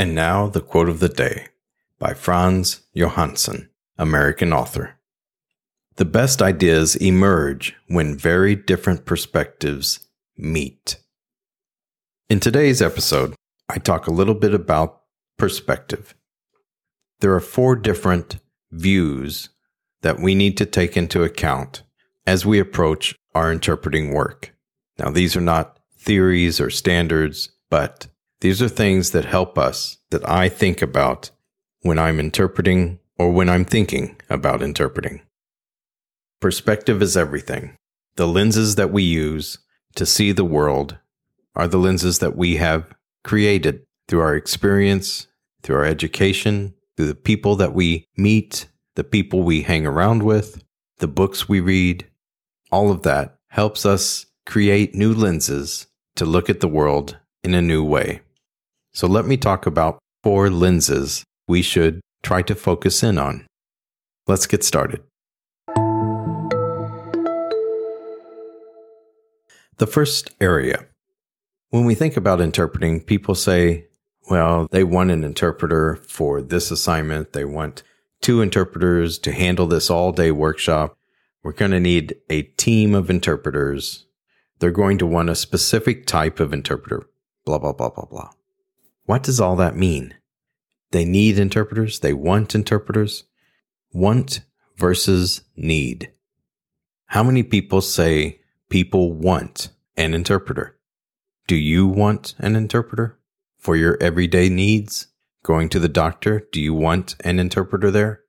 And now, the quote of the day by Frans Johansson, American author. The best ideas emerge when very different perspectives meet. In today's episode, I talk a little bit about perspective. There are four different views that we need to take into account as we approach our interpreting work. Now, these are not theories or standards, but these are things that help us that I think about when I'm interpreting or when I'm thinking about interpreting. Perspective is everything. The lenses that we use to see the world are the lenses that we have created through our experience, through our education, through the people that we meet, the people we hang around with, the books we read. All of that helps us create new lenses to look at the world in a new way. So let me talk about four lenses we should try to focus in on. Let's get started. The first area. When we think about interpreting, people say, well, they want an interpreter for this assignment. They want two interpreters to handle this all day workshop. We're going to need a team of interpreters. They're going to want a specific type of interpreter. Blah, blah, blah, blah, blah. What does all that mean? They need interpreters. They want interpreters. Want versus need. How many people say people want an interpreter? Do you want an interpreter for your everyday needs? Going to the doctor, do you want an interpreter there?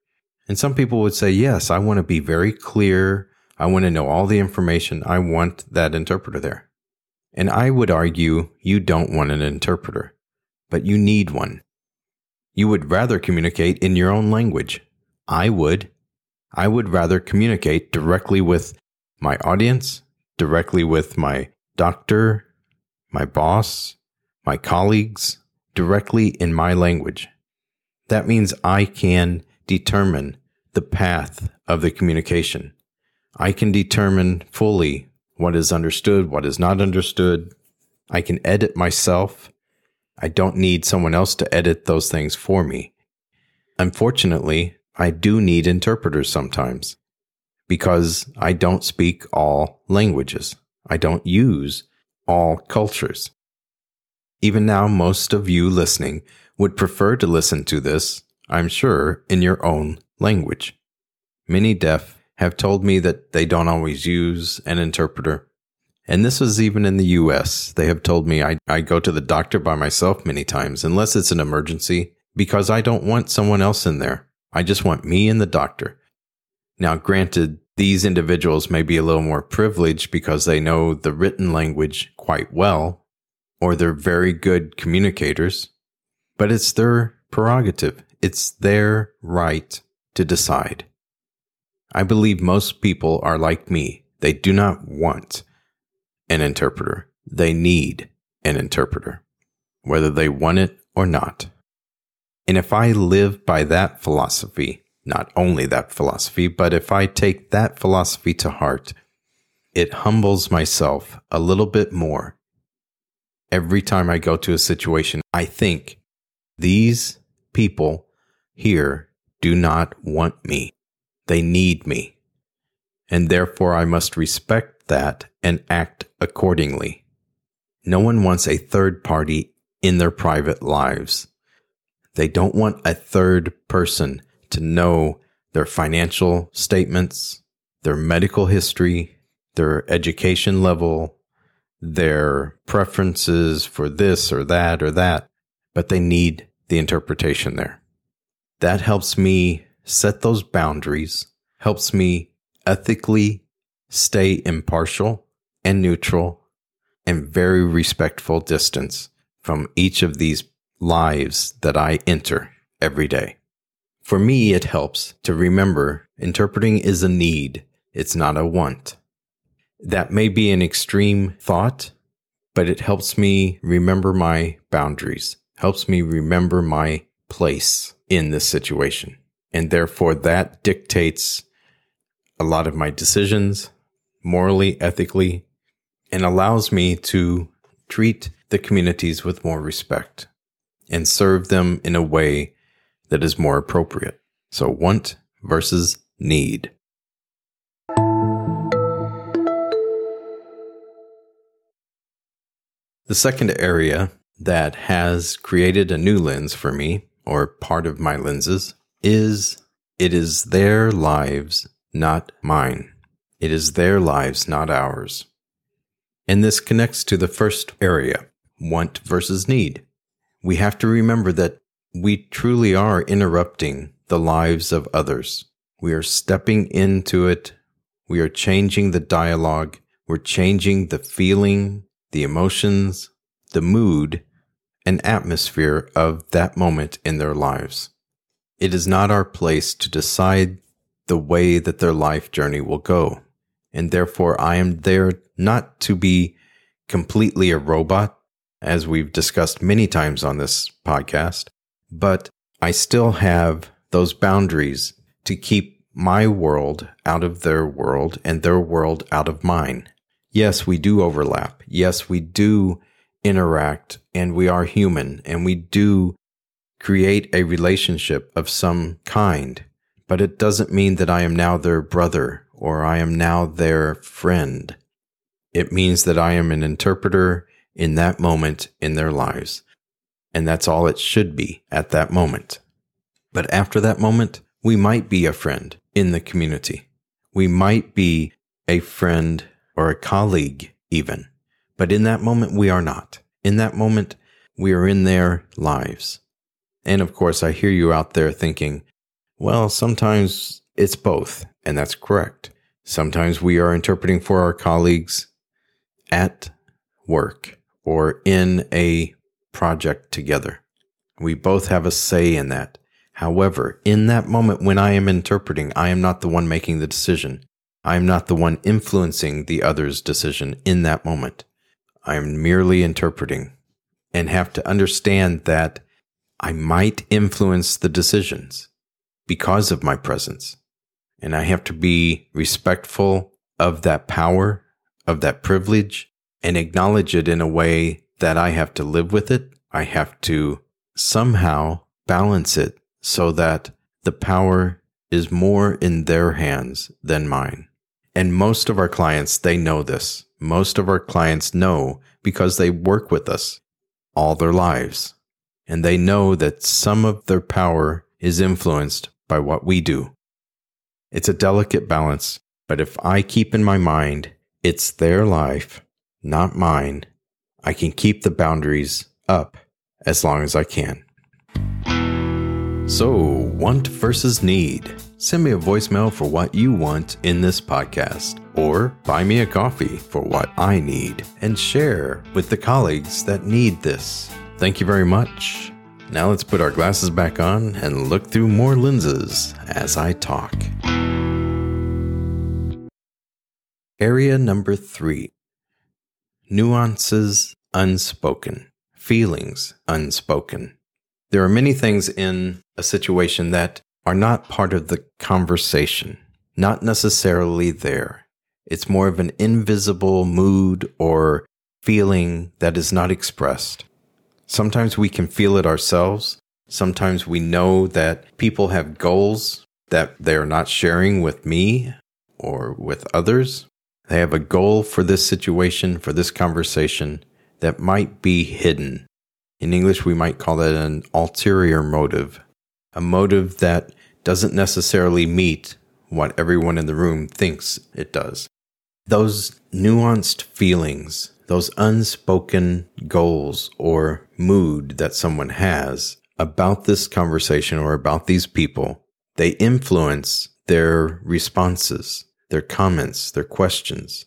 And some people would say, yes, I want to be very clear. I want to know all the information. I want that interpreter there. And I would argue you don't want an interpreter but you need one. You would rather communicate in your own language. I would. I would rather communicate directly with my audience, directly with my doctor, my boss, my colleagues, directly in my language. That means I can determine the path of the communication. I can determine fully what is understood, what is not understood. I can edit myself I don't need someone else to edit those things for me. Unfortunately, I do need interpreters sometimes because I don't speak all languages. I don't use all cultures. Even now, most of you listening would prefer to listen to this, I'm sure, in your own language. Many deaf have told me that they don't always use an interpreter and this was even in the US. They have told me I, I go to the doctor by myself many times, unless it's an emergency, because I don't want someone else in there. I just want me and the doctor. Now, granted, these individuals may be a little more privileged because they know the written language quite well, or they're very good communicators, but it's their prerogative. It's their right to decide. I believe most people are like me. They do not want an interpreter. They need an interpreter, whether they want it or not. And if I live by that philosophy, not only that philosophy, but if I take that philosophy to heart, it humbles myself a little bit more. Every time I go to a situation, I think these people here do not want me. They need me. And therefore I must respect that and act accordingly. No one wants a third party in their private lives. They don't want a third person to know their financial statements, their medical history, their education level, their preferences for this or that or that, but they need the interpretation there. That helps me set those boundaries, helps me ethically stay impartial and neutral and very respectful distance from each of these lives that I enter every day. For me, it helps to remember interpreting is a need. It's not a want. That may be an extreme thought, but it helps me remember my boundaries, helps me remember my place in this situation. And therefore, that dictates a lot of my decisions, morally, ethically, and allows me to treat the communities with more respect and serve them in a way that is more appropriate. So, want versus need. The second area that has created a new lens for me, or part of my lenses, is it is their lives, not mine. It is their lives, not ours. And this connects to the first area want versus need. We have to remember that we truly are interrupting the lives of others. We are stepping into it. We are changing the dialogue. We're changing the feeling, the emotions, the mood, and atmosphere of that moment in their lives. It is not our place to decide the way that their life journey will go. And therefore, I am there not to be completely a robot, as we've discussed many times on this podcast, but I still have those boundaries to keep my world out of their world and their world out of mine. Yes, we do overlap. Yes, we do interact and we are human and we do create a relationship of some kind, but it doesn't mean that I am now their brother or I am now their friend. It means that I am an interpreter in that moment in their lives. And that's all it should be at that moment. But after that moment, we might be a friend in the community. We might be a friend or a colleague even. But in that moment, we are not. In that moment, we are in their lives. And of course, I hear you out there thinking, well, sometimes it's both. And that's correct. Sometimes we are interpreting for our colleagues at work or in a project together. We both have a say in that. However, in that moment when I am interpreting, I am not the one making the decision. I am not the one influencing the other's decision in that moment. I am merely interpreting and have to understand that I might influence the decisions because of my presence. And I have to be respectful of that power, of that privilege, and acknowledge it in a way that I have to live with it. I have to somehow balance it so that the power is more in their hands than mine. And most of our clients, they know this. Most of our clients know because they work with us all their lives. And they know that some of their power is influenced by what we do. It's a delicate balance, but if I keep in my mind it's their life not mine, I can keep the boundaries up as long as I can. So, want versus need. Send me a voicemail for what you want in this podcast, or buy me a coffee for what I need, and share with the colleagues that need this. Thank you very much. Now let's put our glasses back on and look through more lenses as I talk. Area number three nuances unspoken, feelings unspoken. There are many things in a situation that are not part of the conversation, not necessarily there. It's more of an invisible mood or feeling that is not expressed. Sometimes we can feel it ourselves. Sometimes we know that people have goals that they're not sharing with me or with others. They have a goal for this situation, for this conversation that might be hidden. In English, we might call that an ulterior motive, a motive that doesn't necessarily meet what everyone in the room thinks it does. Those nuanced feelings, those unspoken goals or mood that someone has about this conversation or about these people, they influence their responses their comments, their questions.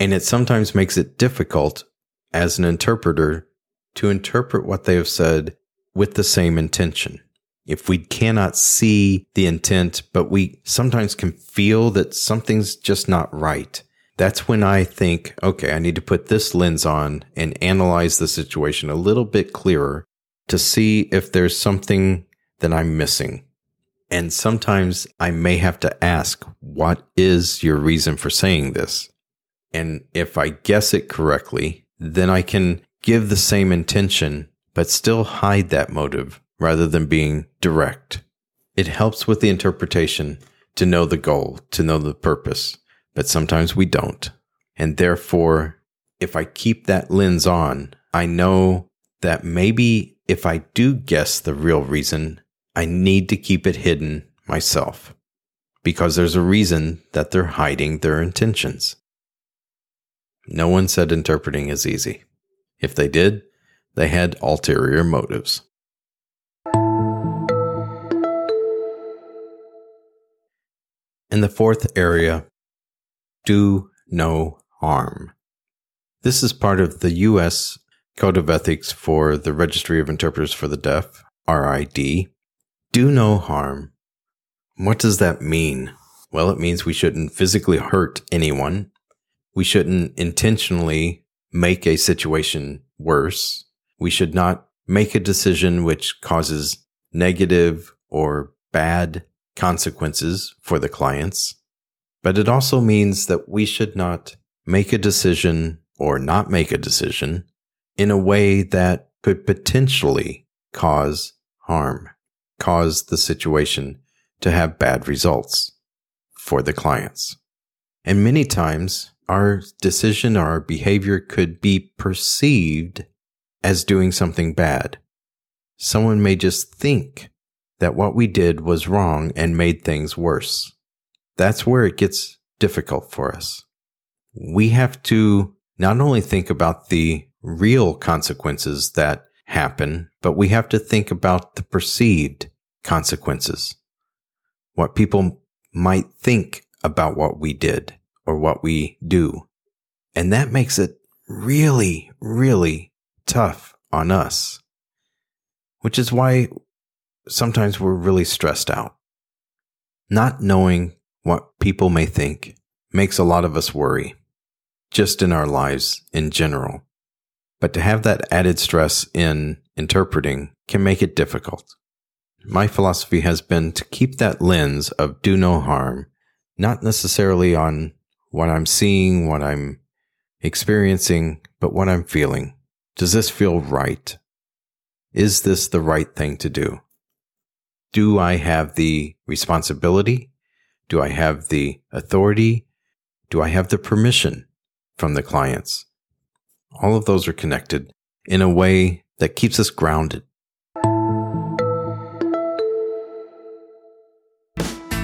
And it sometimes makes it difficult as an interpreter to interpret what they have said with the same intention. If we cannot see the intent, but we sometimes can feel that something's just not right, that's when I think, okay, I need to put this lens on and analyze the situation a little bit clearer to see if there's something that I'm missing. And sometimes I may have to ask, what is your reason for saying this? And if I guess it correctly, then I can give the same intention, but still hide that motive rather than being direct. It helps with the interpretation to know the goal, to know the purpose but sometimes we don't. And therefore, if I keep that lens on, I know that maybe if I do guess the real reason, I need to keep it hidden myself because there's a reason that they're hiding their intentions. No one said interpreting is easy. If they did, they had ulterior motives. In the fourth area, do no harm. This is part of the U.S. Code of Ethics for the Registry of Interpreters for the Deaf, RID. Do no harm. What does that mean? Well, it means we shouldn't physically hurt anyone. We shouldn't intentionally make a situation worse. We should not make a decision which causes negative or bad consequences for the clients. But it also means that we should not make a decision or not make a decision in a way that could potentially cause harm, cause the situation to have bad results for the clients. And many times our decision or our behavior could be perceived as doing something bad. Someone may just think that what we did was wrong and made things worse that's where it gets difficult for us. We have to not only think about the real consequences that happen, but we have to think about the perceived consequences. What people might think about what we did or what we do. And that makes it really, really tough on us, which is why sometimes we're really stressed out. Not knowing what people may think makes a lot of us worry, just in our lives in general. But to have that added stress in interpreting can make it difficult. My philosophy has been to keep that lens of do no harm, not necessarily on what I'm seeing, what I'm experiencing, but what I'm feeling. Does this feel right? Is this the right thing to do? Do I have the responsibility do I have the authority? Do I have the permission from the clients? All of those are connected in a way that keeps us grounded.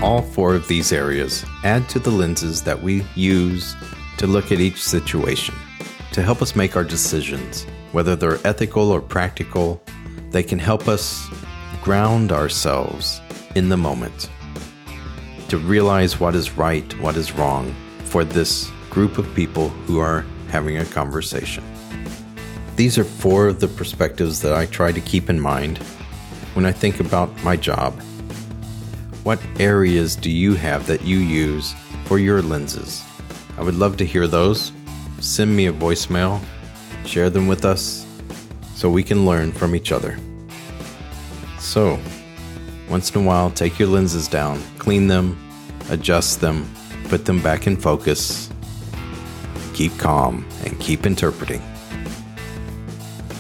All four of these areas add to the lenses that we use to look at each situation. To help us make our decisions, whether they're ethical or practical, they can help us ground ourselves in the moment to realize what is right, what is wrong for this group of people who are having a conversation. These are four of the perspectives that I try to keep in mind when I think about my job. What areas do you have that you use for your lenses? I would love to hear those. Send me a voicemail, share them with us so we can learn from each other. So, once in a while, take your lenses down, clean them, adjust them, put them back in focus, keep calm, and keep interpreting.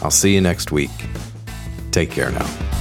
I'll see you next week. Take care now.